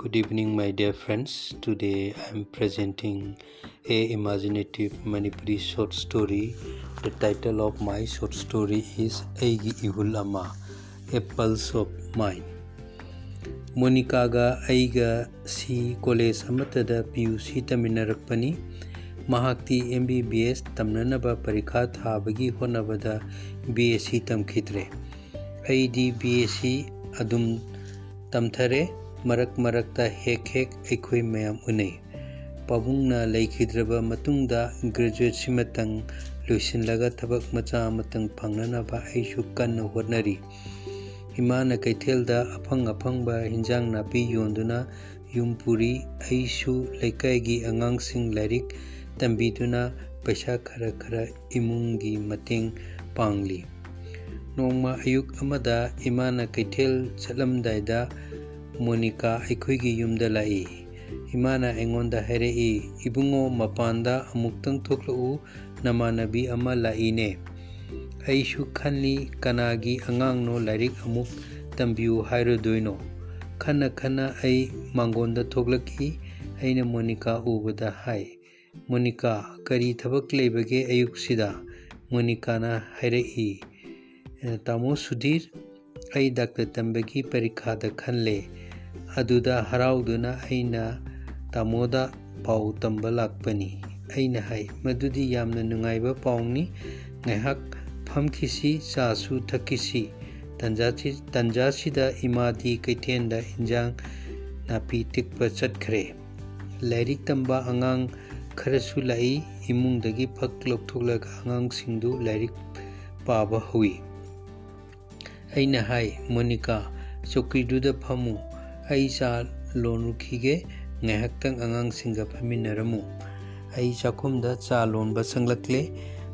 good evening, my dear friends. Today I am presenting a imaginative Manipuri short story. The title of my short story is Aigi Ihul Ama, A Pulse of Mind. Monica ga aiga si college amatada PUC taminarakpani. ꯃꯍꯥꯛꯇꯤ M B B S ꯇꯝꯅꯅꯕ ꯄꯔꯤꯈꯥ ꯊꯥꯕꯒꯤ ꯍꯣꯠꯅꯕꯗ B S C ꯇꯝꯈꯤꯗ꯭ꯔꯦ ꯑꯩꯗꯤ B S C ꯑꯗꯨꯝ ꯇꯝꯊꯔꯦ ꯃꯔꯛ ꯃꯔꯛꯇ ꯍꯦꯛ ꯍꯦꯛ ꯑꯩꯈꯣꯏ ꯃꯌꯥꯝ ꯎꯅꯩ ꯄꯥꯕꯨꯡꯅ ꯂꯩꯈꯤꯗ꯭ꯔꯕ ꯃꯇꯨꯡꯗ ꯒ꯭ꯔꯦꯖꯨꯋꯦꯠꯁꯤꯃꯇꯪ ꯂꯣꯏꯁꯤꯜꯂꯒ ꯊꯕꯛ ꯃꯆꯥ ꯑꯃꯇꯪ ꯐꯪꯅꯅꯕ ꯑꯩꯁꯨ ꯀꯟꯅ ꯍꯣꯠꯅꯔꯤ ꯏꯃꯥꯅ ꯀꯩꯊꯦꯜꯗ ꯑꯐꯪ ꯑꯐꯪꯕ ꯍꯤꯟꯖꯥꯡ ꯅꯥꯄꯤ ꯌꯣꯟꯗꯨꯅ ꯌꯨꯝ ꯄꯨꯔꯤ ꯑꯩꯁꯨ ꯂꯩꯀꯥꯏꯒꯤ ꯑꯉꯥꯡꯁꯤꯡ ꯂꯥꯏꯔꯤꯛ ꯇꯝꯕꯤꯗꯨꯅ ꯄꯩꯁꯥ ꯈꯔ ꯈꯔ ꯏꯃꯨꯡꯒꯤ ꯃꯇꯦꯡ ꯄꯥꯡꯂꯤ ꯅꯣꯡꯃ ꯑꯌꯨꯛ ꯑꯃꯗ ꯏꯃꯥꯅ ꯀꯩꯊꯦꯜ ꯆꯠꯂꯝꯗꯥꯏꯗ ꯃꯣꯅꯤꯀꯥ ꯑꯩꯈꯣꯏꯒꯤ ꯌꯨꯝꯗ ꯂꯥꯛꯏ ꯏꯃꯥꯅ ꯑꯩꯉꯣꯟꯗ ꯍꯥꯏꯔꯛꯏ ꯏꯕꯨꯡꯉꯣ ꯃꯄꯥꯟꯗ ꯑꯃꯨꯛꯇꯪ ꯊꯣꯛꯂꯛꯎ ꯅꯃꯥꯟꯅꯕꯤ ꯑꯃ ꯂꯥꯛꯏꯅꯦ ꯑꯩꯁꯨ ꯈꯜꯂꯤ ꯀꯅꯥꯒꯤ ꯑꯉꯥꯡꯅꯣ ꯂꯥꯏꯔꯤꯛ ꯑꯃꯨꯛ ꯇꯝꯕꯤꯌꯨ ꯍꯥꯏꯔꯨꯗꯣꯏꯅꯣ ꯈꯟꯅ ꯈꯟꯅ ꯑꯩ ꯃꯥꯡꯒꯣꯟꯗ ꯊꯣꯛꯂꯛꯈꯤ ꯑꯩꯅ ꯃꯣꯅꯤꯀꯥ ꯎꯕꯗ ꯍꯥꯏ ꯃꯣꯅꯤꯀꯥ ꯀꯔꯤ ꯊꯕꯛ ꯂꯩꯕꯒꯦ ꯑꯌꯨꯛꯁꯤꯗ ꯃꯣꯅꯤꯀꯥꯅ ꯍꯥꯏꯔꯛꯏ ꯇꯥꯃꯣ ꯁꯨꯙꯤꯔ ꯑꯩ ꯗꯥꯛꯇꯔ ꯇꯝꯕꯒꯤ ꯄꯔꯤꯈꯥꯗ ꯈꯜꯂꯦ ꯑꯗꯨꯗ ꯍꯔꯥꯎꯗꯨꯅ ꯑꯩꯅ ꯇꯥꯃꯣꯗ ꯄꯥꯎ ꯇꯝꯕ ꯂꯥꯛꯄꯅꯤ ꯑꯩꯅ ꯍꯥꯏ ꯃꯗꯨꯗꯤ ꯌꯥꯝꯅ ꯅꯨꯡꯉꯥꯏꯕ ꯄꯥꯎꯅꯤ ꯉꯥꯏꯍꯥꯛ ꯐꯝꯈꯤꯁꯤ ꯆꯥꯁꯨ ꯊꯛꯈꯤꯁꯤ ꯇꯟꯖꯥꯁꯤꯗ ꯏꯃꯥꯗꯤ ꯀꯩꯊꯦꯜꯗ ꯏꯟꯖꯥꯡ ꯅꯥꯄꯤ ꯇꯤꯛꯄ ꯆꯠꯈ꯭ꯔꯦ ꯂꯥꯏꯔꯤꯛ ꯇꯝꯕ ꯑꯉꯥꯡ ꯈꯔꯁꯨ ꯂꯥꯛꯏ ꯏꯃꯨꯡꯗꯒꯤ ꯐꯛ ꯂꯧꯊꯣꯛꯂꯒ ꯑꯉꯥꯡꯁꯤꯡꯗꯨ ꯂꯥꯏꯔꯤꯛ ꯄꯥꯕ ꯍꯧꯏ ꯑꯩꯅ ꯍꯥꯏ ꯃꯣꯅꯤꯀꯥ ꯆꯧꯀ꯭ꯔꯤꯗꯨꯗ ꯐꯝꯃꯨ ꯑꯩ ꯆꯥ ꯂꯣꯟꯔꯨꯈꯤꯒꯦ ꯉꯥꯏꯍꯥꯛꯇꯪ ꯑꯉꯥꯡꯁꯤꯡꯒ ꯐꯝꯃꯤꯟꯅꯔꯝꯃꯨ ꯑꯩ ꯆꯥꯛꯈꯨꯝꯗ ꯆꯥ ꯂꯣꯟꯕ ꯆꯪꯂꯛꯂꯦ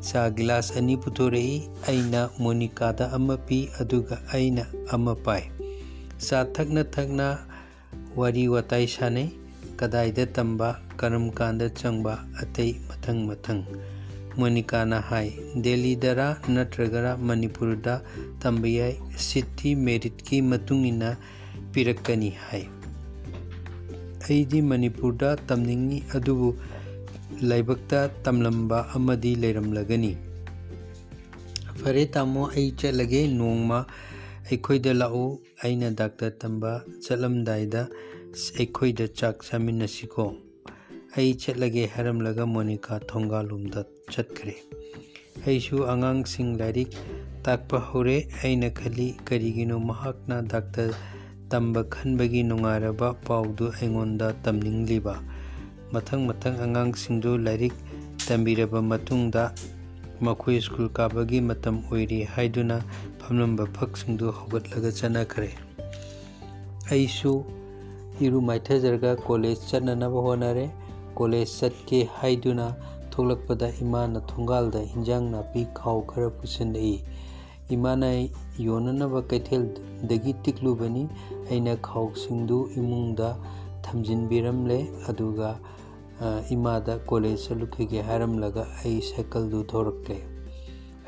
ꯆꯥ ꯒꯤꯂꯥꯁ ꯑꯅꯤ ꯄꯨꯊꯣꯔꯛꯏ ꯑꯩꯅ ꯃꯣꯅꯤꯀꯥꯗ ꯑꯃ ꯄꯤ ꯑꯗꯨꯒ ꯑꯩꯅ ꯑꯃ ꯄꯥꯏ ꯆꯥ ꯊꯛꯅ ꯊꯛꯅ ꯋꯥꯔꯤ ꯋꯥꯇꯥꯏ ꯁꯥꯟꯅꯩ ꯀꯗꯥꯏꯗ ꯇꯝꯕ ꯀꯔꯝ ꯀꯥꯟꯗ ꯆꯪꯕ ꯑꯇꯩ ꯃꯊꯪ ꯃꯊꯪ ꯃꯣꯅꯤꯀꯥꯅ ꯍꯥꯏ ꯗꯦꯜꯂꯤꯗꯔ ꯅꯠꯇ꯭ꯔꯒ ꯃꯅꯤꯄꯨꯔꯗ ꯇꯝꯕ ꯌꯥꯏ ꯁꯤꯠꯇꯤ ꯃꯦꯔꯤꯠꯀꯤ ꯃꯇꯨꯡ ꯏꯟꯅ ꯄꯤꯔꯛꯀꯅꯤ ꯍꯥꯏ ꯑꯩꯗꯤ ꯃꯅꯤꯄꯨꯔꯗ ꯇꯝꯅꯤꯡꯉꯤ ꯑꯗꯨꯕꯨ ꯂꯥꯏꯕꯛꯇ ꯇꯝꯂꯝꯕ ꯑꯃꯗꯤ ꯂꯩꯔꯝꯂꯒꯅꯤ ꯐꯔꯦ ꯇꯥꯃꯣ ꯑꯩ ꯆꯠꯂꯒꯦ ꯅꯣꯡꯃ ꯑꯩꯈꯣꯏꯗ ꯂꯥꯛꯎ ꯑꯩꯅ ꯗꯥꯛꯇꯔ ꯇꯝꯕ ꯆꯠꯂꯝꯗꯥꯏꯗ ꯑꯩꯈꯣꯏꯗ ꯆꯥꯛ ꯆꯥꯃꯤꯟꯅꯁꯤꯀꯣ ꯑꯩ ꯆꯠꯂꯒꯦ ꯍꯥꯏꯔꯝꯂꯒ ꯃꯣꯅꯤꯀꯥ ꯊꯣꯡꯒꯥꯜꯂꯣꯝꯗ ꯆꯠꯈ꯭ꯔꯦ ꯑꯩꯁꯨ ꯑꯉꯥꯡꯁꯤꯡ ꯂꯥꯏꯔꯤꯛ ꯇꯥꯛꯄ ꯍꯧꯔꯦ ꯑꯩꯅ ꯈꯜꯂꯤ ꯀꯔꯤꯒꯤꯅꯣ ꯃꯍꯥꯛꯅ ꯗꯥꯛꯇꯔ ꯇꯝꯕ ꯈꯟꯕꯒꯤ ꯅꯨꯡꯉꯥꯏꯔꯕ ꯄꯥꯎꯗꯨ ꯑꯩꯉꯣꯟꯗ ꯇꯝꯅꯤꯡꯂꯤꯕ ꯃꯊꯪ ꯃꯊꯪ ꯑꯉꯥꯡꯁꯤꯡꯗꯨ ꯂꯥꯏꯔꯤꯛ ꯇꯝꯕꯤꯔꯕ ꯃꯇꯨꯡꯗ ꯃꯈꯣꯏ ꯁ꯭ꯀꯨꯜ ꯀꯥꯕꯒꯤ ꯃꯇꯝ ꯑꯣꯏꯔꯤ ꯍꯥꯏꯗꯨꯅ ꯐꯝꯂꯝꯕ ꯐꯛꯁꯤꯡꯗꯨ ꯍꯧꯒꯠꯂꯒ ꯆꯠꯅꯈ꯭ꯔꯦ ꯑꯩꯁꯨ ꯏꯔꯨ ꯃꯥꯏꯊꯖꯔꯒ ꯀꯣꯂꯦꯖ ꯆꯠꯅꯅꯕ ꯍꯣꯠꯅꯔꯦ ꯀꯣꯂꯦꯖ ꯆꯠꯀꯦ ꯍꯥꯏꯗꯨꯅ ꯊꯣꯛꯂꯛꯄꯗ ꯏꯃꯥꯅ ꯊꯣꯡꯒꯥꯜꯗ ꯏꯟꯖꯥꯡ ꯅꯥꯄꯤ ꯈꯥꯎ ꯈꯔ ꯄꯨꯁꯤꯜꯂꯛꯏ ꯏꯃꯥꯅ ꯌꯣꯟꯅꯅꯕ ꯀꯩꯊꯦꯜꯗꯒꯤ ꯇꯤꯛꯂꯨꯕꯅꯤ ꯑꯩꯅ ꯈꯥꯎꯁꯤꯡꯗꯨ ꯏꯃꯨꯡꯗ ꯊꯝꯖꯤꯟꯕꯤꯔꯝꯂꯦ ꯑꯗꯨꯒ ꯏꯃꯥꯗ ꯀꯣꯂꯦꯖ ꯆꯠꯂꯨꯈꯤꯒꯦ ꯍꯥꯏꯔꯝꯂꯒ ꯑꯩ ꯁꯥꯏꯀꯜꯗꯨ ꯊꯧꯔꯛꯂꯦ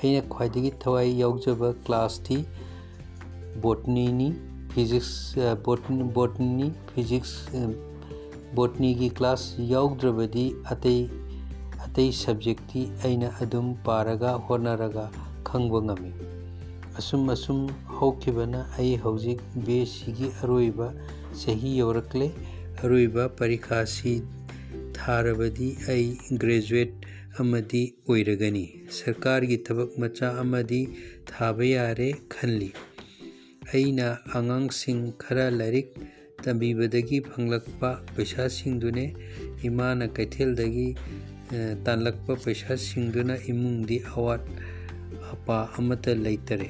ꯑꯩꯅ ꯈ꯭ꯋꯥꯏꯗꯒꯤ ꯊꯋꯥꯏ ꯌꯥꯎꯖꯕ ꯀ꯭ꯂꯥꯁꯇꯤ ꯕꯣꯠꯅꯤꯅꯤ ꯐꯤꯖꯤꯛꯁ ꯕꯣꯠꯅꯤ ꯐꯤꯖꯤꯛꯁ ꯕꯣꯠꯅꯤꯒꯤ ꯀ꯭ꯂꯥꯁ ꯌꯥꯎꯗ꯭ꯔꯕꯗꯤ ꯑꯇꯩ ꯑꯇꯩ ꯁꯕꯖꯦꯛꯇꯤ ꯑꯩꯅ ꯑꯗꯨꯝ ꯄꯥꯔꯒ ꯍꯣꯠꯅꯔꯒ ꯈꯪꯕ ꯉꯝꯃꯤ ꯑꯁꯨꯝ ꯑꯁꯨꯝ ꯍꯧꯈꯤꯕꯅ ꯑꯩ ꯍꯧꯖꯤꯛ ꯕꯤ ꯑꯦꯁ ꯁꯤꯒꯤ ꯑꯔꯣꯏꯕ ꯆꯍꯤ ꯌꯧꯔꯛꯂꯦ ꯑꯔꯣꯏꯕ ꯄꯔꯤꯈꯥꯁꯤ ꯊꯥꯔꯕꯗꯤ ꯑꯩ ꯒ꯭ꯔꯦꯖꯨꯋꯦꯠ ꯑꯃꯗꯤ ꯑꯣꯏꯔꯒꯅꯤ ꯁꯔꯀꯥꯔꯒꯤ ꯊꯕꯛ ꯃꯆꯥ ꯑꯃꯗꯤ ꯊꯥꯕ ꯌꯥꯔꯦ ꯈꯜꯂꯤ ꯑꯩꯅ ꯑꯉꯥꯡꯁꯤꯡ ꯈꯔ ꯂꯥꯏꯔꯤꯛ ꯇꯝꯕꯤꯕꯗꯒꯤ ꯐꯪꯂꯛꯄ ꯄꯩꯁꯥꯁꯤꯡꯗꯨꯅꯦ ꯏꯃꯥꯅ ꯀꯩꯊꯦꯜꯗꯒꯤ ꯇꯥꯟꯂꯛꯄ ꯄꯩꯁꯥꯁꯤꯡꯗꯨꯅ ꯏꯃꯨꯡꯗꯤ ꯑꯋꯥꯠ ꯑꯄꯥ ꯑꯃꯠꯇ ꯂꯩꯇꯔꯦ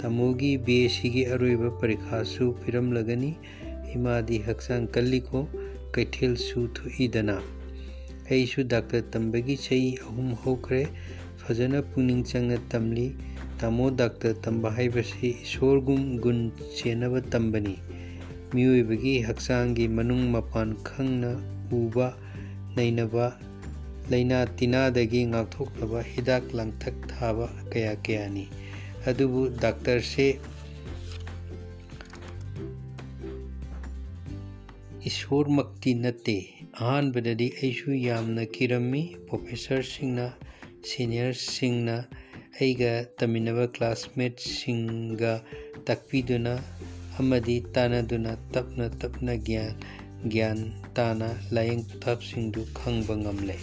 ꯇꯥꯃꯣꯒꯤ ꯕꯤ ꯑꯦ ꯁꯤꯒꯤ ꯑꯔꯣꯏꯕ ꯄꯔꯤꯈꯥꯁꯨ ꯄꯤꯔꯝꯂꯒꯅꯤ ꯏꯃꯥꯗꯤ ꯍꯛꯆꯥꯡ ꯀꯜꯂꯤꯀꯣ ꯀꯩꯊꯦꯜꯁꯨ ꯊꯣꯛꯏꯗꯅ ꯑꯩꯁꯨ ꯗꯥꯛꯇꯔ ꯇꯝꯕꯒꯤ ꯆꯍꯤ ꯑꯍꯨꯝ ꯍꯧꯈ꯭ꯔꯦ ꯐꯖꯅ ꯄꯨꯛꯅꯤꯡ ꯆꯪꯅ ꯇꯝꯂꯤ ꯇꯥꯃꯣ ꯗꯥꯛꯇꯔ ꯇꯝꯕ ꯍꯥꯏꯕꯁꯤ ꯏꯁꯣꯔꯒꯨꯝ ꯒꯨꯟ ꯆꯦꯟꯅꯕ ꯇꯝꯕꯅꯤ ꯃꯤꯑꯣꯏꯕꯒꯤ ꯍꯛꯆꯥꯡꯒꯤ ꯃꯅꯨꯡ ꯃꯄꯥꯟ ꯈꯪꯅ ꯎꯕ ꯅꯩꯅꯕ ꯂꯩꯅꯥ ꯇꯤꯟꯅꯥꯗꯒꯤ ꯉꯥꯛꯊꯣꯛꯅꯕ ꯍꯤꯗꯥꯛ ꯂꯥꯡꯊꯛ ꯊꯥꯕ ꯀꯌꯥ ꯀꯌꯥꯅꯤ ꯑꯗꯨꯕꯨ ꯗꯥꯛꯇꯔꯁꯦ ꯏꯁꯣꯔꯃꯛꯇꯤ ꯅꯠꯇꯦ ꯑꯍꯥꯟꯕꯗꯗꯤ ꯑꯩꯁꯨ ꯌꯥꯝꯅ ꯀꯤꯔꯝꯃꯤ ꯄ꯭ꯔꯣꯐꯦꯁꯔꯁꯤꯡꯅ ꯁꯤꯅꯤꯌꯔꯁꯤꯡꯅ ꯑꯩꯒ ꯇꯝꯃꯤꯟꯅꯕ ꯀ꯭ꯂꯥꯁꯃꯦꯠꯁꯤꯡꯒ ꯇꯥꯛꯄꯤꯗꯨꯅ ꯑꯃꯗꯤ ꯇꯥꯟꯅꯗꯨꯅ ꯇꯞꯅ ꯇꯞꯅ ꯒ꯭ꯌꯥꯟ ꯒ꯭ꯌꯥꯟ ꯇꯥꯅ ꯂꯥꯏꯌꯦꯡ ꯄꯊꯥꯞꯁꯤꯡꯗꯨ ꯈꯪꯕ ꯉꯝꯂꯦ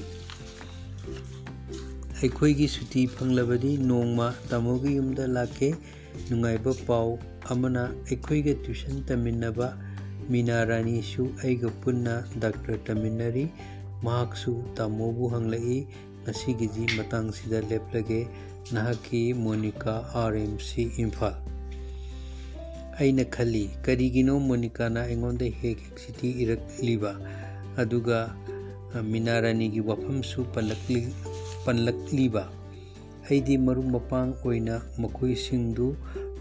ꯑꯩꯈꯣꯏꯒꯤ ꯁꯨꯇꯤ ꯐꯪꯂꯕꯗꯤ ꯅꯣꯡꯃ ꯇꯥꯃꯣꯒꯤ ꯌꯨꯝꯗ ꯂꯥꯛꯀꯦ ꯅꯨꯡꯉꯥꯏꯕ ꯄꯥꯎ ꯑꯃꯅ ꯑꯩꯈꯣꯏꯒ ꯇ꯭ꯌꯨꯁꯟ ꯇꯝꯃꯤꯟꯅꯕ ꯃꯤꯅꯥ ꯔꯥꯅꯤꯁꯨ ꯑꯩꯒ ꯄꯨꯟꯅ ꯗꯥꯛꯇꯔ ꯇꯝꯃꯤꯟꯅꯔꯤ ꯃꯍꯥꯛꯁꯨ ꯇꯥꯃꯣꯕꯨ ꯍꯪꯂꯛꯏ ꯉꯁꯤꯒꯤꯗꯤ ꯃꯇꯥꯡꯁꯤꯗ ꯂꯦꯞꯂꯒꯦ ꯅꯍꯥꯛꯀꯤ Monika R M C Imphal ꯑꯩꯅ ꯈꯜꯂꯤ ꯀꯔꯤꯒꯤꯅꯣ ꯃꯣꯅꯤꯀꯥꯅ ꯑꯩꯉꯣꯟꯗ ꯍꯦꯛ ꯍꯦꯛ ꯆꯤꯊꯤ ꯏꯔꯛꯂꯤꯕ ꯑꯗꯨꯒ ꯃꯤꯅꯥ ꯔꯥꯅꯤꯒꯤ ꯋꯥꯐꯝꯁꯨ ꯄꯜꯂꯛꯂꯤ ꯄꯜꯂꯛꯂꯤꯕ ꯑꯩꯗꯤ ꯃꯔꯨꯞ ꯃꯄꯥꯡ ꯑꯣꯏꯅ ꯃꯈꯣꯏꯁꯤꯡꯗꯨ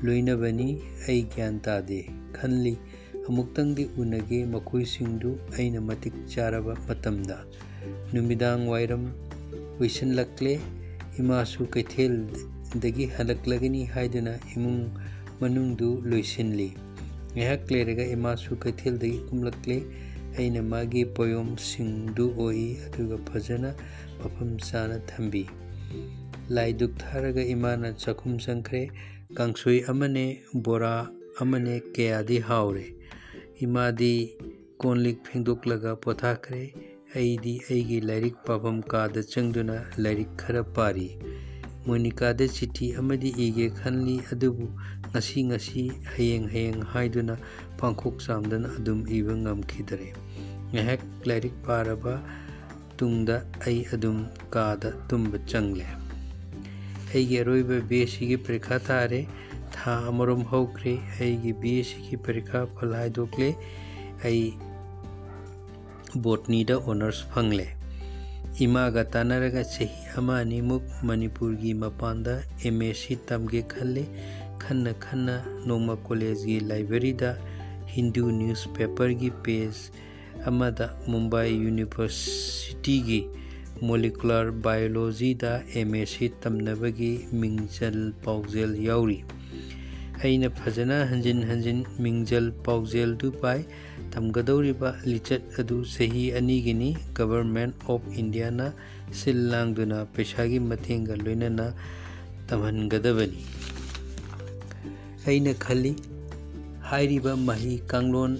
ꯂꯣꯏꯅꯕꯅꯤ ꯑꯩ ꯒ꯭ꯌꯥꯟ ꯇꯥꯗꯦ ꯈꯜꯂꯤ ꯑꯃꯨꯛꯇꯪꯗꯤ ꯎꯅꯒꯦ ꯃꯈꯣꯏꯁꯤꯡꯗꯨ ꯑꯩꯅ ꯃꯇꯤꯛ ꯆꯥꯔꯕ ꯃꯇꯝꯗ ꯅꯨꯃꯤꯗꯥꯡ ꯋꯥꯏꯔꯝ ꯑꯣꯏꯁꯤꯜꯂꯛꯂꯦ ꯏꯃꯥꯁꯨ ꯀꯩꯊꯦꯜꯗꯒꯤ ꯍꯜꯂꯛꯂꯒꯅꯤ ꯍꯥꯏꯗꯨꯅ ꯏꯃꯨꯡ ꯃꯅꯨꯡꯗꯨ ꯂꯣꯏꯁꯤꯜꯂꯤ ꯉꯥꯏꯍꯥꯛ ꯂꯩꯔꯒ ꯏꯃꯥꯁꯨ ꯀꯩꯊꯦꯜꯗꯒꯤ ꯀꯨꯝꯂꯛꯂꯦ ꯑꯩꯅ ꯃꯥꯒꯤ ꯄꯣꯌꯣꯝꯁꯤꯡꯗꯨ ꯑꯣꯏ ꯑꯗꯨꯒ ꯐꯖꯅ ꯃꯐꯝ ꯆꯥꯅ ꯊꯝꯕꯤ ꯂꯥꯏ ꯗꯨꯛ ꯊꯥꯔꯒ ꯏꯃꯥꯅ ꯆꯥꯛꯈꯨꯝ ꯆꯪꯈ꯭ꯔꯦ ꯀꯥꯡꯁꯣꯏ ꯑꯃꯅꯦ ꯕꯣꯔꯥ ꯑꯃꯅꯦ ꯀꯌꯥꯗꯤ ꯍꯥꯎꯔꯦ ꯏꯃꯥꯗꯤ ꯀꯣꯟ ꯂꯤꯛ ꯐꯦꯡꯗꯣꯛꯂꯒ ꯄꯣꯊꯥꯈ꯭ꯔꯦ ꯑꯩꯗꯤ ꯑꯩꯒꯤ ꯂꯥꯏꯔꯤꯛ ꯄꯥꯐꯝ ꯀꯥꯗ ꯆꯪꯗꯨꯅ ꯂꯥꯏꯔꯤꯛ ꯈꯔ パꯔꯤ ꯃꯣꯅꯤꯀꯥꯗ ꯆꯤꯊꯤ ꯑꯃꯗꯤ ꯏꯒꯦ ꯈꯟꯂꯤ ꯑꯗꯨꯕꯨ ꯉꯁꯤ ꯉꯁꯤ ꯍꯌꯦꯡ ꯍꯌꯦꯡ ꯍꯥꯏꯗꯨꯅ ꯄꯥꯡꯈꯣꯛ ꯆꯥꯝꯗꯅ ꯑꯗꯨꯝ ꯏꯕ ꯉꯝꯈꯤꯗꯔꯦ ꯉꯥꯏꯍꯥꯛ ꯂꯥꯏꯔꯤꯛ ꯄꯥꯔꯕ ꯇꯨꯡꯗ ꯑꯩ ꯑꯗꯨꯝ ꯀꯥꯗ ꯇꯨꯝꯕ ꯆꯪꯂꯦ ꯑꯩꯒꯤ ꯑꯔꯣꯏꯕ ꯕꯤ ꯑꯦꯁ ꯁꯤꯒꯤ ꯄꯔꯤꯈꯥ ꯊꯥꯔꯦ ꯊꯥ ꯑꯃꯔꯣꯝ ꯍꯧꯈ꯭ꯔꯦ ꯑꯩꯒꯤ ꯕꯤ ꯑꯦꯁ ꯁꯤꯒꯤ ꯄꯔꯤꯈꯥ ꯐꯜ ꯍꯥꯏꯗꯣꯛꯂꯦ ꯑꯩ ꯕꯣꯠꯅꯤꯗ ꯑꯣꯅꯔꯁ ꯐꯪꯂꯦ ꯏꯃꯥꯒ ꯇꯥꯟꯅꯔꯒ ꯆꯍꯤ ꯑꯃ ꯑꯅꯤꯃꯨꯛ ꯃꯅꯤꯄꯨꯔꯒꯤ ꯃꯄꯥꯟꯗ ꯑꯦꯝ ꯑꯦ ꯁꯤ ꯇꯝꯒꯦ ꯈꯜꯂꯤ ꯈꯟꯅ ꯈꯟꯅ ꯅꯣꯡꯃ ꯀꯣꯂꯦꯖꯒꯤ ꯂꯥꯏꯕ꯭ꯔꯦꯔꯤꯗ ꯍꯤꯟꯗꯨ ꯅ꯭ꯌꯨꯁꯄꯦꯄꯔꯒꯤ ꯄꯦꯖ ꯑꯃꯗ ꯃꯨꯝꯕꯥꯏ ꯌꯨꯅꯤꯚꯔꯁꯤꯇꯤꯒꯤ ꯃꯣꯂꯤꯀꯨꯂꯔ ꯕꯥꯏꯑꯣꯂꯣꯖꯤꯗ ꯑꯦꯝ ꯑꯦ ꯁꯤ ꯇꯝꯅꯕꯒꯤ ꯃꯤꯡꯖꯜ ꯄꯥꯎꯖꯦꯜ ꯌꯥꯎꯔꯤ ꯑꯩꯅ ꯐꯖꯅ ꯍꯟꯖꯤꯟ ꯍꯟꯖꯤꯟ ꯃꯤꯡꯖꯜ ꯄꯥꯎꯖꯦꯜꯗꯨ ꯄꯥꯏ ꯇꯝꯒꯗꯧꯔꯤꯕ ꯂꯤꯆꯠ ꯑꯗꯨ ꯆꯍꯤ ꯑꯅꯤꯒꯤꯅꯤ ꯒꯚꯔꯟꯃꯦꯟꯠ ꯑꯣꯐ ꯏꯟꯗꯤꯌꯥꯅ ꯁꯤꯜ ꯂꯥꯡꯗꯨꯅ ꯄꯩꯁꯥꯒꯤ ꯃꯇꯦꯡꯒ ꯂꯣꯏꯅꯅ ꯇꯝꯍꯟꯒꯗꯕꯅꯤ ꯑꯩꯅ ꯈꯜꯂꯤ ꯍꯥꯏꯔꯤꯕ ꯃꯍꯩ ꯀꯥꯡꯂꯣꯟ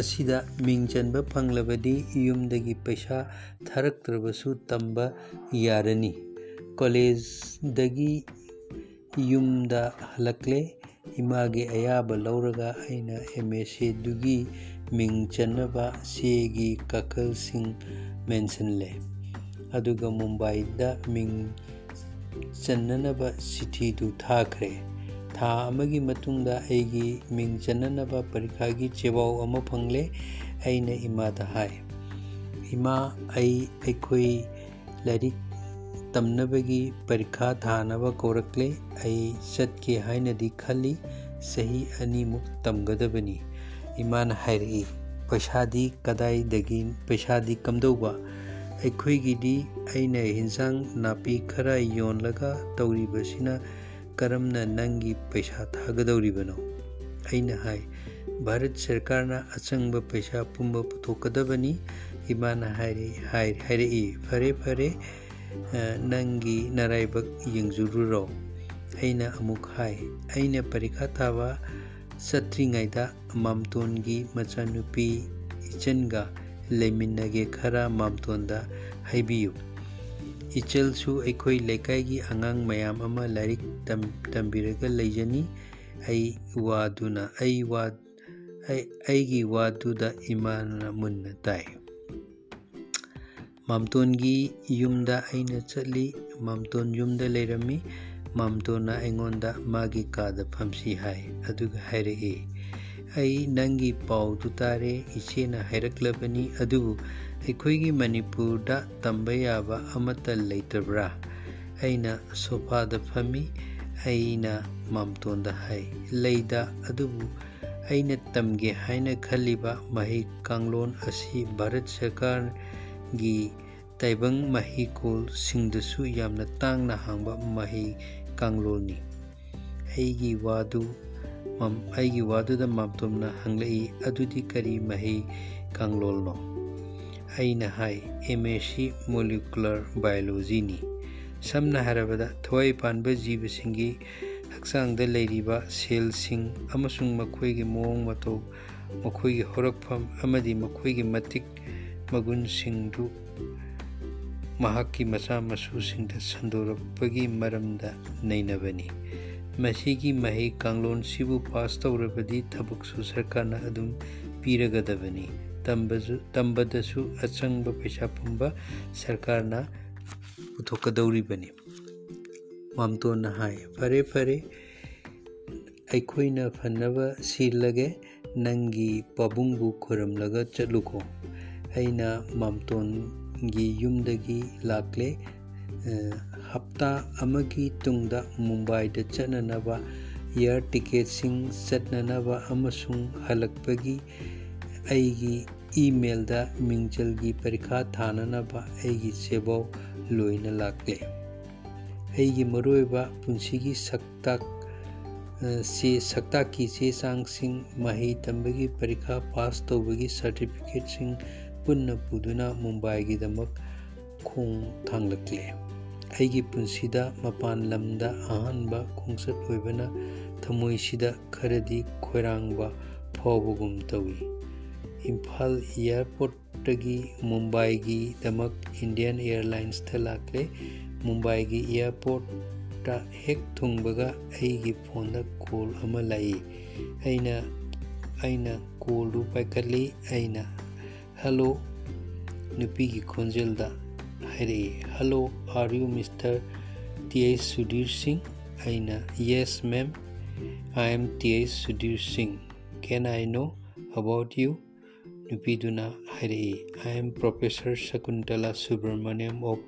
ꯑꯁꯤꯗ ꯃꯤꯡ ꯆꯟꯕ ꯐꯪꯂꯕꯗꯤ ꯌꯨꯝꯗꯒꯤ ꯄꯩꯁꯥ ꯊꯥꯔꯛꯇ꯭ꯔꯕꯁꯨ ꯇꯝꯕ ꯌꯥꯔꯅꯤ ꯀꯣꯂꯦꯖꯗꯒꯤ ꯌꯨꯝꯗ ꯍꯜꯂꯛꯂꯦ ꯏꯃꯥꯒꯤ ꯑꯌꯥꯕ ꯂꯧꯔꯒ ꯑꯩꯅ ꯑꯦꯝ ꯑꯦ ꯁꯤꯗꯨꯒꯤ ꯃꯤꯡ ꯆꯟꯅꯕ ꯆꯦꯒꯤ ꯀꯥꯈꯜꯁꯤꯡ ꯃꯦꯟꯁꯤꯜꯂꯦ ꯑꯗꯨꯒ ꯃꯨꯝꯕꯥꯏꯗ ꯃꯤꯡ ꯆꯟꯅꯅꯕ ꯆꯤꯊꯤꯗꯨ ꯊꯥꯈ꯭ꯔꯦ ꯊꯥ ꯑꯃꯒꯤ ꯃꯇꯨꯡꯗ ꯑꯩꯒꯤ ꯃꯤꯡ ꯆꯟꯅꯅꯕ ꯄꯔꯤꯈꯥꯒꯤ ꯆꯦꯄꯥꯎ ꯑꯃ ꯐꯪꯂꯦ ꯑꯩꯅ ꯏꯃꯥꯗ ꯍꯥꯏ ꯏꯃꯥ ꯑꯩ ꯑꯩꯈꯣꯏ ꯂꯥꯏꯔꯤꯛ ꯇꯝꯅꯕꯒꯤ ꯄꯔꯤꯈꯥ ꯊꯥꯅꯕ ꯀꯧꯔꯛꯂꯦ ꯑꯩ ꯆꯠꯀꯦ ꯍꯥꯏꯅꯗꯤ ꯈꯜꯂꯤ ꯆꯍꯤ ꯑꯅꯤꯃꯨꯛ ꯇꯝꯒꯗꯕꯅꯤ ꯏꯃꯥꯅ ꯍꯥꯏꯔꯛꯏ ꯄꯩꯁꯥꯗꯤ ꯀꯗꯥꯏꯗꯒꯤ ꯄꯩꯁꯥꯗꯤ ꯀꯝꯗꯧꯕ ꯑꯩꯈꯣꯏꯒꯤꯗꯤ ꯑꯩꯅ ꯍꯤꯟꯖꯥꯡ ꯅꯥꯄꯤ ꯈꯔ ꯌꯣꯜꯂꯒ ꯇꯧꯔꯤꯕꯁꯤꯅ ꯀꯔꯝꯅ ꯅꯪꯒꯤ ꯄꯩꯁꯥ ꯊꯥꯒꯗꯧꯔꯤꯕꯅꯣ ꯑꯩꯅ ꯍꯥꯏ ꯚꯥꯔꯠ ꯁꯔꯀꯥꯔꯅ ꯑꯆꯪꯕ ꯄꯩꯁꯥ ꯄꯨꯝꯕ ꯄꯨꯊꯣꯛꯀꯗꯕꯅꯤ ꯏꯃꯥꯅ ꯍꯥꯏꯔꯛꯏ ꯐꯔꯦ ꯐꯔꯦ ꯅꯪꯒꯤ ꯅꯔꯥꯏꯕꯛ ꯌꯦꯡꯖꯔꯨꯔꯣ ꯑꯩꯅ ꯑꯃꯨꯛ ꯍꯥꯏ ꯑꯩꯅ ꯄꯔꯤꯈꯥ ꯊꯥꯕ ꯆꯠꯇ꯭ꯔꯤꯉꯩꯗ ꯃꯥꯝꯇꯣꯟꯒꯤ ꯃꯆꯥꯅꯨꯄꯤ ꯏꯆꯟꯒ ꯂꯩꯃꯤꯟꯅꯒꯦ ꯈꯔ ꯃꯥꯝꯇꯣꯟꯗ ꯍꯥꯏꯕꯤꯌꯨ ꯏꯆꯜꯁꯨ ꯑꯩꯈꯣꯏ ꯂꯩꯀꯥꯏꯒꯤ ꯑꯉꯥꯡ ꯃꯌꯥꯝ ꯑꯃ ꯂꯥꯏꯔꯤꯛ ꯇꯝꯕꯤꯔꯒ ꯂꯩꯖꯅꯤ ꯑꯩ ꯋꯥꯗꯨꯅ ꯑꯩ ꯋꯥ ꯑꯩꯒꯤ ꯋꯥꯗꯨꯗ ꯏꯃꯥꯅ ꯃꯨꯟꯅ ꯇꯥꯏ ꯃꯥꯝꯇꯣꯟꯒꯤ ꯌꯨꯝꯗ ꯑꯩꯅ ꯆꯠꯂꯤ ꯃꯥꯝꯇꯣꯟ ꯌꯨꯝꯗ ꯂꯩꯔꯝꯃꯤ ꯃꯥꯝꯇꯣꯟꯅ ꯑꯩꯉꯣꯟꯗ ꯃꯥꯒꯤ ꯀꯥꯗ ꯐꯝꯁꯤ ꯍꯥꯏ ꯑꯗꯨꯒ ꯍꯥꯏꯔꯛꯏ ꯑꯩ ꯅꯪꯒꯤ ꯄꯥꯎꯗꯨ ꯇꯥꯔꯦ ꯏꯆꯦꯅ ꯍꯥꯏꯔꯛꯂꯕꯅꯤ ꯑꯗꯨꯕꯨ ꯑꯩꯈꯣꯏꯒꯤ ꯃꯅꯤꯄꯨꯔꯗ ꯇꯝꯕ ꯌꯥꯕ ꯑꯃꯠꯇ ꯂꯩꯇꯕ꯭ꯔꯥ ꯑꯩꯅ ꯁꯣꯐꯥꯗ ꯐꯝꯃꯤ ꯑꯩꯅ ꯃꯥꯝꯇꯣꯟꯗ ꯍꯥꯏ ꯂꯩꯗ ꯑꯗꯨꯕꯨ ꯑꯩꯅ ꯇꯝꯒꯦ ꯍꯥꯏꯅ ꯈꯜꯂꯤꯕ ꯃꯍꯩ ꯀꯥꯡꯂꯣꯟ ꯑꯁꯤ ꯚꯥꯔꯠ ꯁꯔꯀꯥꯔꯒꯤ ꯇꯥꯏꯕꯪ ꯃꯍꯩꯀꯣꯜꯁꯤꯡꯗꯁꯨ ꯌꯥꯝꯅ ꯇꯥꯡꯅ ꯍꯥꯡꯕ ꯃꯍꯩ ꯀꯥꯡꯂꯣꯟꯅꯤ ꯑꯩꯒꯤ ꯋꯥꯗꯨ ꯑꯩꯒꯤ ꯋꯥꯗꯨꯗ ꯃꯥꯝꯇꯣꯝꯅ ꯍꯪꯂꯛꯏ ꯑꯗꯨꯗꯤ ꯀꯔꯤ ꯃꯍꯩ ꯀꯥꯡꯂꯣꯟꯅꯣ ꯑꯩꯅ ꯍꯥꯏ ꯑꯦꯝ ꯑꯦ ꯁꯤ ꯃꯣꯂꯤꯀꯨꯂꯔ ꯕꯥꯏꯑꯣꯂꯣꯖꯤꯅꯤ ꯁꯝꯅ ꯍꯥꯏꯔꯕꯗ ꯊꯋꯥꯏ ꯄꯥꯟꯕ ꯖꯤꯕꯁꯤꯡꯒꯤ ꯍꯛꯆꯥꯡꯗ ꯂꯩꯔꯤꯕ ꯁꯦꯜꯁꯤꯡ ꯑꯃꯁꯨꯡ ꯃꯈꯣꯏꯒꯤ ꯃꯑꯣꯡ ꯃꯇꯧ ꯃꯈꯣꯏꯒꯤ ꯍꯧꯔꯛꯐꯝ ꯑꯃꯗꯤ ꯃꯈꯣꯏꯒꯤ ꯃꯇꯤꯛ ꯃꯒꯨꯟꯁꯤꯡꯗꯨ ꯃꯍꯥꯛꯀꯤ ꯃꯆꯥ ꯃꯁꯨꯁꯤꯡꯗ ꯁꯟꯗꯣꯔꯛꯄꯒꯤ ꯃꯔꯝꯗ ꯅꯩꯅꯕꯅꯤ ꯃꯁꯤꯒꯤ ꯃꯍꯩ ꯀꯥꯡꯂꯣꯟꯁꯤꯕꯨ ꯄꯥꯁ ꯇꯧꯔꯕꯗꯤ ꯊꯕꯛꯁꯨ ꯁꯔꯀꯥꯔꯅ ꯑꯗꯨꯝ ꯄꯤꯔꯒꯗꯕꯅꯤ ꯇꯝꯕꯗꯁꯨ ꯑꯆꯪꯕ ꯄꯩꯁꯥ ꯄꯨꯝꯕ ꯁꯔꯀꯥꯔꯅ ꯄꯨꯊꯣꯛꯀꯗꯧꯔꯤꯕꯅꯤ ꯃꯥꯝꯇꯣꯟꯅ ꯍꯥꯏ ꯐꯔꯦ ꯐꯔꯦ ꯑꯩꯈꯣꯏꯅ ꯐꯅꯕ ꯁꯤꯜꯂꯒꯦ ꯅꯪꯒꯤ ꯄꯥꯕꯨꯡꯕꯨ ꯈꯣꯏꯔꯝꯂꯒ ꯆꯠꯂꯨꯀꯣ ꯑꯩꯅ ꯃꯥꯝꯇꯣꯟꯒꯤ ꯌꯨꯝꯗꯒꯤ ꯂꯥꯛꯂꯦ ꯍꯞꯇꯥ ꯑꯃꯒꯤ ꯇꯨꯡꯗ ꯃꯨꯝꯕꯥꯏꯗ ꯆꯠꯅꯅꯕ ꯏꯌꯥꯔ ꯇꯤꯀꯦꯠꯁꯤꯡ ꯆꯠꯅꯅꯕ ꯑꯃꯁꯨꯡ ꯍꯜꯂꯛꯄꯒꯤ ꯑꯩꯒꯤ ꯏꯃꯦꯜꯗ ꯃꯤꯡꯖꯜꯒꯤ ꯄꯔꯤꯈꯥ ꯊꯥꯅꯅꯕ ꯑꯩꯒꯤ ꯆꯦꯕꯥꯎ ꯂꯣꯏꯅ ꯂꯥꯛꯂꯦ ꯑꯩꯒꯤ ꯃꯔꯨꯑꯣꯏꯕ ꯄꯨꯟꯁꯤꯒꯤ ꯁꯛꯇꯥꯛ ꯆꯦ ꯁꯛꯇꯥꯛꯀꯤ ꯆꯦ ꯆꯥꯡꯁꯤꯡ ꯃꯍꯩ ꯇꯝꯕꯒꯤ ꯄꯔꯤꯈꯥ ꯄꯥꯁ ꯇꯧꯕꯒꯤ ꯁꯥꯔꯇꯤꯐꯤꯀꯦꯠꯁꯤꯡ ꯄꯨꯟꯅ ꯄꯨꯗꯨꯅ ꯃꯨꯝꯕꯥꯏꯒꯤꯗꯃꯛ ꯈꯣꯡ ꯊꯥꯡꯂꯛꯂꯦ ꯑꯩꯒꯤ ꯄꯨꯟꯁꯤꯗ ꯃꯄꯥꯟ ꯂꯝꯗ ꯑꯍꯥꯟꯕ ꯈꯣꯡꯆꯠ ꯑꯣꯏꯕꯅ ꯊꯃꯣꯏꯁꯤꯗ ꯈꯔꯗꯤ ꯈꯣꯏꯔꯥꯡꯕ ꯐꯥꯎꯕꯒꯨꯝ ꯇꯧꯏ ꯏꯝꯐꯥꯜ ꯏꯌꯥꯔꯄꯣꯔꯠꯇꯒꯤ ꯃꯨꯝꯕꯥꯏꯒꯤꯗꯃꯛ ꯏꯟꯗꯤꯌꯟ ꯏꯌꯥꯔꯂꯥꯏꯟꯁꯇ ꯂꯥꯛꯂꯦ ꯃꯨꯝꯕꯥꯏꯒꯤ ꯏꯌꯥꯔꯄꯣꯔꯠꯇ ꯍꯦꯛ ꯊꯨꯡꯕꯒ ꯑꯩꯒꯤ ꯐꯣꯟꯗ ꯀꯣꯜ ꯑꯃ ꯂꯥꯛꯏ ꯑꯩꯅ ꯑꯩꯅ ꯀꯣꯜꯗꯨ ꯄꯥꯏꯈꯠꯂꯤ ꯑꯩꯅ ꯍꯜꯂꯣ ꯅꯨꯄꯤꯒꯤ ꯈꯣꯟꯖꯦꯜꯗ Hare. Hello, are you Mr. T S Sudhir Singh? Aina. Yes, ma'am. I am T S Sudhir Singh. Can I know about you? Nupiduna Hare. I am Professor Sakuntala Subramaniam of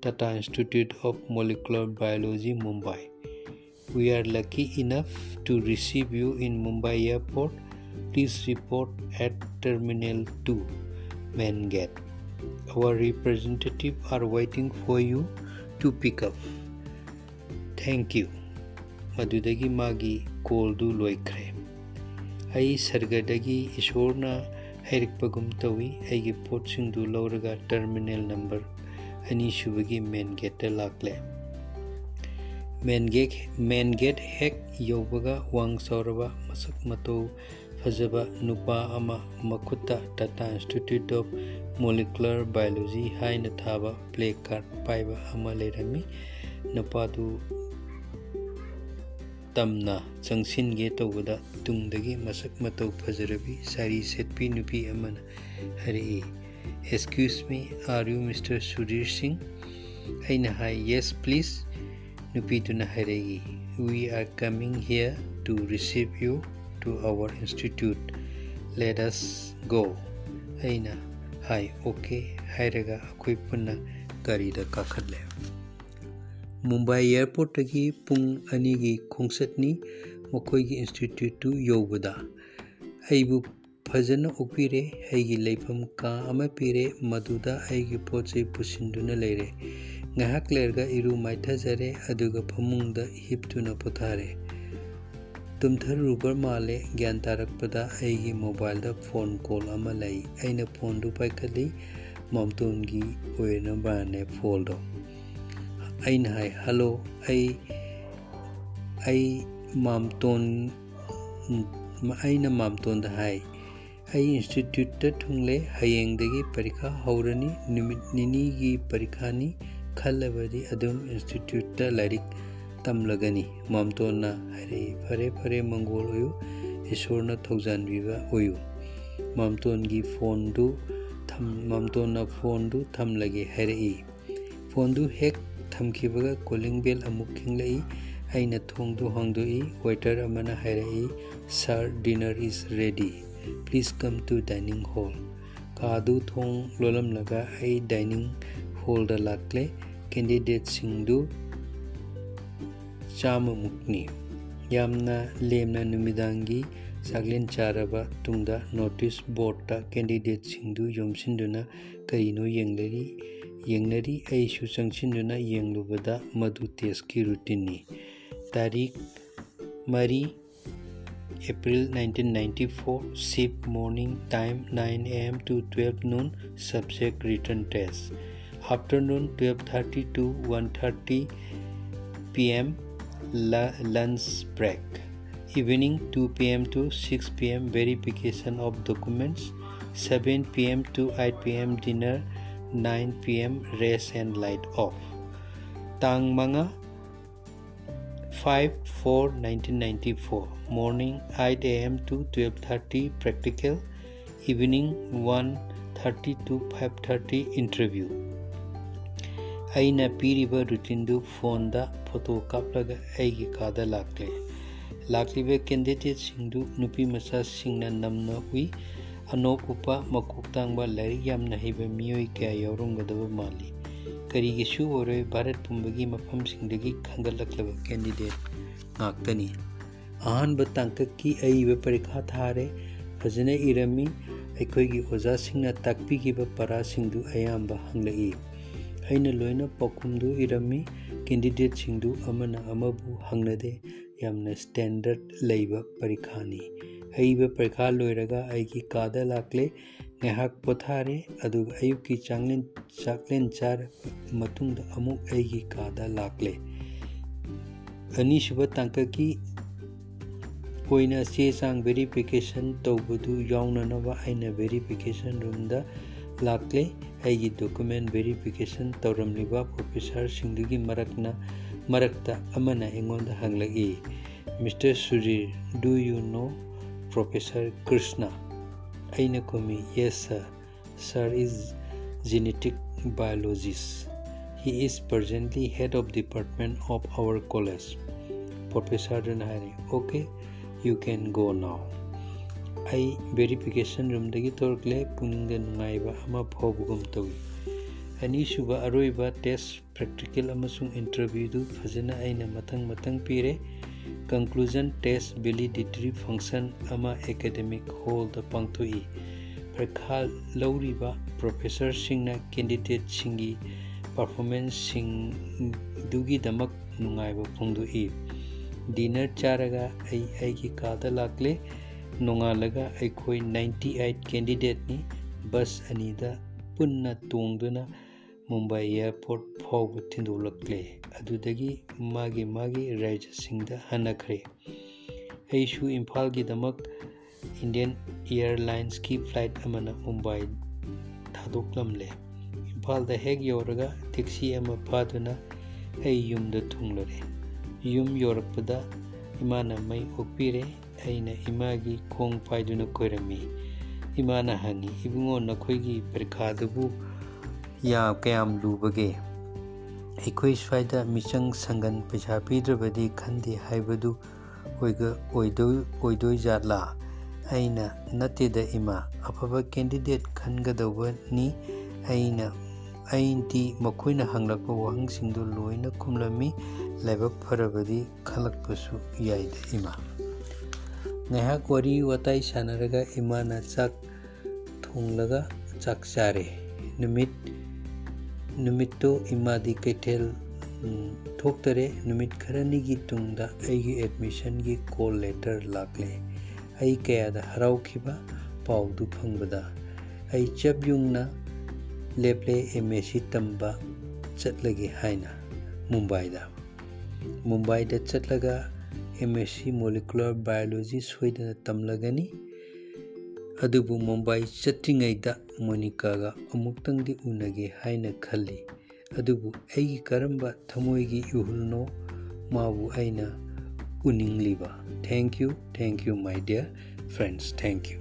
Tata Institute of Molecular Biology, Mumbai. We are lucky enough to receive you in Mumbai airport. Please report at Terminal 2, main gate. Our representative are waiting for you to pick up. Thank you. ꯃꯗꯨꯗꯒꯤ ꯃꯥꯒꯤ ꯀꯣꯜꯗꯨ ꯂꯣꯏꯈ꯭ꯔꯦ ꯑꯩ ꯁꯔꯒꯗꯒꯤ ꯏꯁꯣꯔꯅ ꯍꯩꯔꯛꯄꯒꯨꯝ ꯇꯧꯏ ꯑꯩꯒꯤ ꯄꯣꯠꯁꯤꯡꯗꯨ ꯂꯧꯔꯒ terminal number ꯑꯅꯤꯁꯨꯕꯒꯤ main ꯒꯦꯠꯇ ꯂꯥꯛꯂꯦ ꯃꯦꯟ ꯒꯦꯠ ꯃꯦꯟ ꯒꯦꯠ ꯍꯦꯛ ꯌꯧꯕꯒ ꯋꯥꯡ ꯆꯥꯎꯔꯕ ꯃꯁꯛ ꯃꯇꯧ ꯐꯖꯕ ꯅꯨꯄꯥ ꯑꯃ ꯃꯈꯨꯠꯇ Tata institute of molecular biology ꯍꯥꯏꯅ ꯊꯥꯕ ꯄ꯭ꯂꯦ ꯀꯥꯔꯠ ꯄꯥꯏꯕ ꯑꯃ ꯂꯩꯔꯝꯃꯤ ꯅꯨꯄꯥꯗꯨ ꯇꯝꯅ ꯆꯪꯁꯤꯟꯒꯦ ꯇꯧꯕꯗ ꯇꯨꯡꯗꯒꯤ ꯃꯁꯛ ꯃꯇꯧ ꯐꯖꯔꯕꯤ ꯁꯥꯔꯤ ꯁꯦꯠꯄꯤ ꯅꯨꯄꯤ ꯑꯃꯅ ꯍꯥꯏꯔꯛꯏ excuse me are you mister Sudhir Singh ꯑꯩꯅ ꯍꯥꯏ ꯌꯦꯁ ꯄ꯭ꯂꯤꯖ ꯅꯨꯄꯤꯗꯨꯅ ꯍꯥꯏꯔꯛꯏ we are coming here to receive you to hour institute late ꯑꯁ ꯒꯣ ꯑꯩꯅ ꯍꯥꯏ ꯑꯣꯀꯦ ꯍꯥꯏꯔꯒ ꯑꯩꯈꯣꯏ ꯄꯨꯟꯅ ꯒꯥꯔꯤꯗ ꯀꯥꯈꯠꯂꯦ ꯃꯨꯝꯕꯥꯏ ꯏꯌꯥꯔꯄꯣꯔꯠꯇꯒꯤ ꯄꯨꯡ ꯑꯅꯤꯒꯤ ꯈꯣꯡꯆꯠꯅꯤ ꯃꯈꯣꯏꯒꯤ ꯏꯟꯁꯇꯤꯇ꯭ꯌꯨꯠꯇꯨ ꯌꯧꯕꯗ ꯑꯩꯕꯨ ꯐꯖꯅ ꯑꯣꯛꯄꯤꯔꯦ ꯑꯩꯒꯤ ꯂꯩꯐꯝ ꯀꯥ ꯑꯃ ꯄꯤꯔꯦ ꯃꯗꯨꯗ ꯑꯩꯒꯤ ꯄꯣꯠ ꯆꯩ ꯄꯨꯁꯤꯟꯗꯨꯅ ꯂꯩꯔꯦ ꯉꯥꯏꯍꯥꯛ ꯂꯩꯔꯒ ꯏꯔꯨ ꯃꯥꯏꯊꯖꯔꯦ ꯑꯗꯨꯒ ꯐꯃꯨꯡꯗ ꯍꯤꯞꯇꯨꯅ ꯄꯣꯊꯥꯔꯦ ꯇꯨꯝꯊꯔꯨꯕ ꯃꯥꯜꯂꯦ ꯒ꯭ꯌꯥꯟ ꯇꯥꯔꯛꯄꯗ ꯑꯩꯒꯤ ꯃꯣꯕꯥꯏꯜꯗ ꯐꯣꯟ ꯀꯣꯜ ꯑꯃ ꯂꯩ ꯑꯩꯅ ꯐꯣꯟꯗꯨ ꯄꯥꯏꯈꯠꯂꯤ ꯃꯥꯝꯇꯣꯟꯒꯤ ꯑꯣꯏꯅꯕꯅꯦ ꯐꯣꯜꯗꯣ ꯑꯩꯅ ꯍꯥꯏ ꯍꯜꯂꯣ ꯑꯩ ꯑꯩ ꯃꯥꯝꯇꯣꯟ ꯑꯩꯅ ꯃꯥꯝꯇꯣꯟꯗ ꯍꯥꯏ ꯑꯩ ꯏꯟꯁꯇꯤꯇ꯭ꯌꯨꯠꯇ ꯊꯨꯡꯂꯦ ꯍꯌꯦꯡꯗꯒꯤ ꯄꯔꯤꯈꯥ ꯍꯧꯔꯅꯤ ꯅꯨꯃꯤꯠ ꯅꯤꯅꯤꯒꯤ ꯄꯔꯤꯈꯥꯅꯤ ꯈꯜꯂꯕꯗꯤ ꯑꯗꯨꯝ ꯏꯟꯁꯇꯤꯇ꯭ꯌꯨꯠꯇ ꯂꯥꯏꯔꯤꯛ ꯇꯝꯂꯒꯅꯤ ꯃꯥꯝꯇꯣꯟꯅ ꯍꯥꯏꯔꯛꯏ ꯐꯔꯦ ꯐꯔꯦ ꯃꯪꯒꯣꯜ ꯑꯣꯏꯌꯨ ꯏꯁꯣꯔꯅ ꯊꯧꯖꯥꯟꯕꯤꯕ ꯑꯣꯏꯌꯨ ꯃꯥꯝꯇꯣꯟꯒꯤ ꯐꯣꯟꯗꯨ ꯃꯥꯝꯇꯣꯟꯅ ꯐꯣꯟꯗꯨ ꯊꯝꯂꯒꯦ ꯍꯥꯏꯔꯛꯏ ꯐꯣꯟꯗꯨ ꯍꯦꯛ ꯊꯝꯈꯤꯕꯒ ꯀꯣꯂꯤꯡ ꯕꯦꯜ ꯑꯃꯨꯛ ꯈꯤꯡꯂꯛꯏ ꯑꯩꯅ ꯊꯣꯡꯗꯨ ꯍꯥꯡꯗꯣꯛꯏ ꯋꯦꯇꯔ ꯑꯃꯅ ꯍꯥꯏꯔꯛꯏ sir dinner is ready please come to dining hall ꯀꯥꯗꯨ ꯊꯣꯡ ꯂꯣꯜꯂꯝꯂꯒ ꯑꯩ ꯗꯥꯏꯅꯤꯡ ꯍꯣꯜꯗ ꯂꯥꯛꯂꯦ ꯀꯦꯟꯗꯤꯗꯦꯠꯁꯤꯡꯗꯨ सिंधु चाममुक्नी यामना लेमना नुमिदांगी ꯆꯥꯛꯂꯦꯟ ꯆꯥꯔꯕ ꯇꯨꯡꯗ ꯅꯣꯇꯤꯁ ꯕꯣꯔꯗꯇ ꯀꯦꯟꯗꯤꯗꯦꯠꯁꯤꯡꯗꯨ ꯌꯣꯝꯁꯤꯟꯗꯨꯅ ꯀꯔꯤꯅꯣ ꯌꯦꯡꯂꯔꯤ ꯌꯦꯡꯅꯔꯤ ꯑꯩꯁꯨ ꯆꯪꯁꯤꯟꯗꯨꯅ ꯌꯦꯡꯂꯨꯕꯗ ꯃꯗꯨ ꯇꯦꯁꯀꯤ ꯔꯨꯇꯤꯟꯅꯤ ꯇꯥꯔꯤꯛ ꯃꯔꯤ April 1994 shift morning time 9 am to 12 noon subject written test afternoon 12:30 to 1:30 pm lunch break. Evening 2 pm to 6 pm verification of documents. 7 pm to 8 pm dinner. 9 pm rest and light off. Tang manga 5 4 1994 morning 8 am to 12:30 practical. Evening 1:30 to 5:30 interview ꯑꯩꯅ ꯄꯤꯔꯤꯕ ꯔꯨꯇꯤꯟꯗꯨ ꯐꯣꯟꯗ photo ꯀꯥꯞꯂꯒ ꯑꯩꯒꯤ ꯀꯥꯗ ꯂꯥꯛꯂꯦ ꯂꯥꯛꯂꯤꯕ ꯀꯦꯟꯗꯤꯗꯦꯠꯁꯤꯡꯗꯨ ꯅꯨꯄꯤ ꯃꯆꯥꯁꯤꯡꯅ ꯅꯝꯅ ꯎꯏ ꯑꯅꯣꯞ ꯎꯞꯄ ꯃꯀꯣꯛ ꯇꯥꯡꯕ ꯂꯥꯏꯔꯤꯛ ꯌꯥꯝꯅ ꯍꯩꯕ ꯃꯤꯑꯣꯏ ꯀꯌꯥ ꯌꯥꯎꯔꯝꯒꯗꯕ ꯃꯥꯜꯂꯤ ꯀꯔꯤꯒꯤꯁꯨ ꯑꯣꯏꯔꯣꯏ ꯚꯥꯔꯠ ꯄꯨꯝꯕꯒꯤ ꯃꯐꯝꯁꯤꯡꯗꯒꯤ ꯈꯟꯒꯠꯂꯛꯂꯕ ꯀꯦꯟꯗꯤꯗꯦꯠ ꯉꯥꯛꯇꯅꯤ ꯑꯍꯥꯟꯕ ꯇꯥꯡꯀꯛꯀꯤ ꯑꯏꯕ ꯄꯔꯤꯈꯥ ꯊꯥꯔꯦ ꯐꯖꯅ ꯏꯔꯝꯃꯤ ꯑꯩꯈꯣꯏꯒꯤ ꯑꯣꯖꯥꯁꯤꯡꯅ ꯇꯥꯛꯄꯤꯈꯤꯕ ꯄꯔꯥꯁꯤꯡꯗꯨ ꯑꯌꯥꯝꯕ ꯍꯪꯂꯛꯏ ꯑꯩꯅ ꯂꯣꯏꯅ ꯄꯥꯎꯈꯨꯝꯗꯨ ꯏꯔꯝꯃꯤ ꯀꯦꯟꯗꯤꯗꯦꯠꯁꯤꯡꯗꯨ ꯑꯃꯅ ꯑꯃꯕꯨ ꯍꯪꯅꯗꯦ ꯌꯥꯝꯅ ꯁ꯭ꯇꯦꯟꯗꯔꯠ ꯂꯩꯕ ꯄꯔꯤꯈꯥꯅꯤ ꯑꯏꯕ ꯄꯔꯤꯈꯥ ꯂꯣꯏꯔꯒ ꯑꯩꯒꯤ ꯀꯥꯗ ꯂꯥꯛꯂꯦ ꯉꯥꯏꯍꯥꯛ ꯄꯣꯊꯥꯔꯦ ꯑꯗꯨꯒ ꯑꯌꯨꯛꯀꯤ ꯆꯥꯛꯂꯦꯟ ꯆꯥꯛꯂꯦꯟ ꯆꯥꯔꯕ ꯃꯇꯨꯡꯗ ꯑꯃꯨꯛ ꯑꯩꯒꯤ ꯀꯥꯗ ꯂꯥꯛꯂꯦ ꯑꯅꯤꯁꯨꯕ ꯇꯥꯡꯀꯛꯀꯤ ꯑꯣꯏꯅ ꯆꯦ ꯆꯥꯡ ꯚꯦꯔꯤꯐꯤꯀꯦꯁꯟ ꯇꯧꯕꯗꯨ ꯌꯥꯎꯅꯅꯕ ꯑꯩꯅ ꯚꯦꯔꯤꯐꯤꯀꯦꯁꯟ ꯔꯨꯝꯗ ꯂꯥꯛꯂꯦ ꯑꯩꯒꯤ ꯗꯣꯀꯨꯃꯦꯟ ꯚꯦꯔꯤꯐꯤꯀꯦꯁꯟ ꯇꯧꯔꯝꯂꯤꯕ ꯄ꯭ꯔꯣꯐꯦꯁꯔꯁꯤꯡꯗꯨꯒꯤ ꯃꯔꯛꯅ ꯃꯔꯛꯇ ꯑꯃꯅ ꯑꯩꯉꯣꯟꯗ ꯍꯪꯂꯛꯏ mister Sudhir do you know professor Krishna ꯑꯩꯅ ꯈꯨꯝꯃꯤ ꯌꯦꯁ ꯁꯔ ꯁꯔ ꯏꯖ genetic biologist. He is presently head of department of our college. Professor Renhari, okay, you can go now. I verification ꯔꯨꯝꯗꯒꯤ ꯊꯣꯔꯛꯂꯦ ꯄꯨꯛꯅꯤꯡꯗ ꯅꯨꯡꯉꯥꯏꯕ ꯑꯃ ꯐꯥꯎꯕꯒꯨꯝ ꯇꯧꯏ ꯑꯅꯤꯁꯨꯕ ꯑꯔꯣꯏꯕ ꯇꯦꯁ ꯄ꯭ꯔꯦꯛꯇꯤꯀꯦꯜ ꯑꯃꯁꯨꯡ ꯏꯟꯇꯔꯚ꯭ꯌꯨꯗꯨ ꯐꯖꯅ ꯑꯩꯅ ꯃꯊꯪ ꯃꯊꯪ ꯄꯤꯔꯦ ꯀꯟꯀ꯭ꯂꯨꯖꯟ ꯇꯦꯁ ꯚꯦꯂꯤꯗꯤꯇꯔꯤ ꯐꯪꯁꯟ ꯑꯃ ꯑꯦꯀꯥꯗꯦꯃꯤꯛ ꯍꯣꯜꯗ ꯄꯥꯡꯊꯣꯛꯏ ꯄꯔꯤꯈꯥ ꯂꯧꯔꯤꯕ ꯄ꯭ꯔꯣꯐꯦꯁꯔꯁꯤꯡꯅ ꯀꯦꯟꯗꯤꯗꯦꯠꯁꯤꯡꯒꯤ ꯄꯔꯐꯣꯔꯃꯦꯟꯁꯁꯤꯡꯗꯨꯒꯤꯗꯃꯛ ꯅꯨꯡꯉꯥꯏꯕ ꯐꯣꯡꯗꯣꯛꯏ ꯗꯤꯅꯔ ꯆꯥꯔꯒ ꯑꯩ ꯑꯩꯒꯤ ꯀꯥꯗ ꯂꯥꯛꯂꯦ ꯅꯣꯡꯉꯥꯜꯂꯒ ꯑꯩꯈꯣꯏ ꯅꯥꯏꯟꯇꯤ ꯑꯩꯠ ꯀꯦꯟꯗꯤꯗꯦꯠꯅꯤ ꯕꯁ ꯑꯅꯤꯗ ꯄꯨꯟꯅ ꯇꯣꯡꯗꯨꯅ ꯃꯨꯝꯕꯥꯏ ꯏꯌꯥꯔꯄꯣꯔꯠ ꯐꯥꯎꯕ ꯊꯤꯟꯗꯣꯛꯂꯛꯂꯦ ꯑꯗꯨꯗꯒꯤ ꯃꯥꯒꯤ ꯃꯥꯒꯤ ꯔꯥꯏꯖ꯭ꯌꯁꯤꯡꯗ ꯍꯟꯅꯈ꯭ꯔꯦ ꯑꯩꯁꯨ ꯏꯝꯐꯥꯜꯒꯤꯗꯃꯛ ꯏꯟꯗꯤꯌꯟ ꯏꯌꯥꯔꯂꯥꯏꯟꯁꯀꯤ ꯐ꯭ꯂꯥꯏꯠ ꯑꯃꯅ ꯃꯨꯝꯕꯥꯏ ꯊꯥꯗꯣꯛꯂꯝꯂꯦ ꯏꯝꯐꯥꯜꯗ ꯍꯦꯛ ꯌꯧꯔꯒ ꯇꯦꯛꯁꯤ ꯑꯃ ꯐꯥꯗꯨꯅ ꯑꯩ ꯌꯨꯝꯗ ꯊꯨꯡꯂꯔꯦ ꯌꯨꯝ ꯌꯧꯔꯛꯄꯗ ꯏꯃꯥꯅ ꯃꯩ ꯑꯣꯛꯄꯤꯔꯦ ꯑꯩꯅ ꯏꯃꯥꯒꯤ ꯈꯣꯡ ꯄꯥꯏꯗꯨꯅ ꯀꯣꯏꯔꯝꯃꯤ ꯏꯃꯥꯅ ꯍꯪꯉꯤ ꯏꯕꯨꯡꯉꯣ ꯅꯈꯣꯏꯒꯤ ꯄꯔꯤꯈꯥꯗꯨꯕꯨ ꯀꯌꯥꯝ ꯂꯨꯕꯒꯦ ꯑꯩꯈꯣꯏ ꯁ꯭ꯋꯥꯏꯗ ꯃꯤꯆꯪ ꯁꯪꯒꯟ ꯄꯩꯁꯥ ꯄꯤꯗ꯭ꯔꯕꯗꯤ ꯈꯟꯗꯦ ꯍꯥꯏꯕꯗꯨ ꯑꯣꯏꯗꯣꯏ ꯖꯥꯠꯂꯥ ꯑꯩꯅ ꯅꯠꯇꯦꯗ ꯏꯃꯥ ꯑꯐꯕ ꯀꯦꯟꯗꯤꯗꯦꯠ ꯈꯟꯒꯗꯧꯕꯅꯤ ꯑꯩꯅ ꯑꯩꯗꯤ ꯃꯈꯣꯏꯅ ꯍꯪꯂꯛꯄ ꯋꯥꯍꯪꯁꯤꯡꯗꯨ ꯂꯣꯏꯅ ꯈꯨꯝꯂꯝꯃꯤ ꯂꯥꯏꯕꯛ ꯐꯔꯕꯗꯤ ꯈꯜꯂꯛꯄꯁꯨ ꯌꯥꯏꯗ ꯏꯃꯥ ꯉꯥꯏꯍꯥꯛ ꯋꯥꯔꯤ ꯋꯥꯇꯥꯏ ꯁꯥꯟꯅꯔꯒ ꯏꯃꯥꯅ ꯆꯥꯛ ꯊꯣꯡꯂꯒ ꯆꯥꯛ ꯆꯥꯔꯦ ꯅꯨꯃꯤꯠ ꯅꯨꯃꯤꯠꯇꯣ ꯏꯃꯥꯗꯤ ꯀꯩꯊꯦꯜ ꯊꯣꯛꯇꯔꯦ ꯅꯨꯃꯤꯠ ꯈꯔꯅꯤꯒꯤ ꯇꯨꯡꯗ ꯑꯩꯒꯤ ꯑꯦꯗꯃꯤꯁꯟꯒꯤ ꯀꯣꯜ ꯂꯦꯇꯔ ꯂꯥꯛꯂꯦ ꯑꯩ ꯀꯌꯥꯗ ꯍꯔꯥꯎꯈꯤꯕ ꯄꯥꯎꯗꯨ ꯐꯪꯕꯗ ꯑꯩ ꯆꯞ ꯌꯨꯡꯅ ꯂꯦꯞꯂꯦ ꯑꯦꯝ ꯑꯦ ꯁꯤ ꯇꯝꯕ ꯆꯠꯂꯒꯦ ꯍꯥꯏꯅ ꯃꯨꯝꯕꯥꯏꯗ ꯃꯨꯝꯕꯥꯏꯗ ꯆꯠꯂꯒ M S C molecular biology ꯁꯣꯏꯗꯅ ꯇꯝꯂꯒꯅꯤ ꯑꯗꯨꯕꯨ ꯃꯨꯝꯕꯥꯏ ꯆꯠꯇ꯭ꯔꯤꯉꯩꯗ ꯃꯣꯅꯤꯀꯥꯒ ꯑꯃꯨꯛꯇꯪꯗꯤ ꯎꯅꯒꯦ ꯍꯥꯏꯅ ꯈꯜꯂꯤ ꯑꯗꯨꯕꯨ ꯑꯩꯒꯤ ꯀꯔꯝꯕ ꯊꯃꯣꯏꯒꯤ ꯏꯍꯨꯜꯅꯣ ꯃꯥꯕꯨ ꯑꯩꯅ ꯎꯅꯤꯡꯂꯤꯕ thank you thank you my dear friends thank you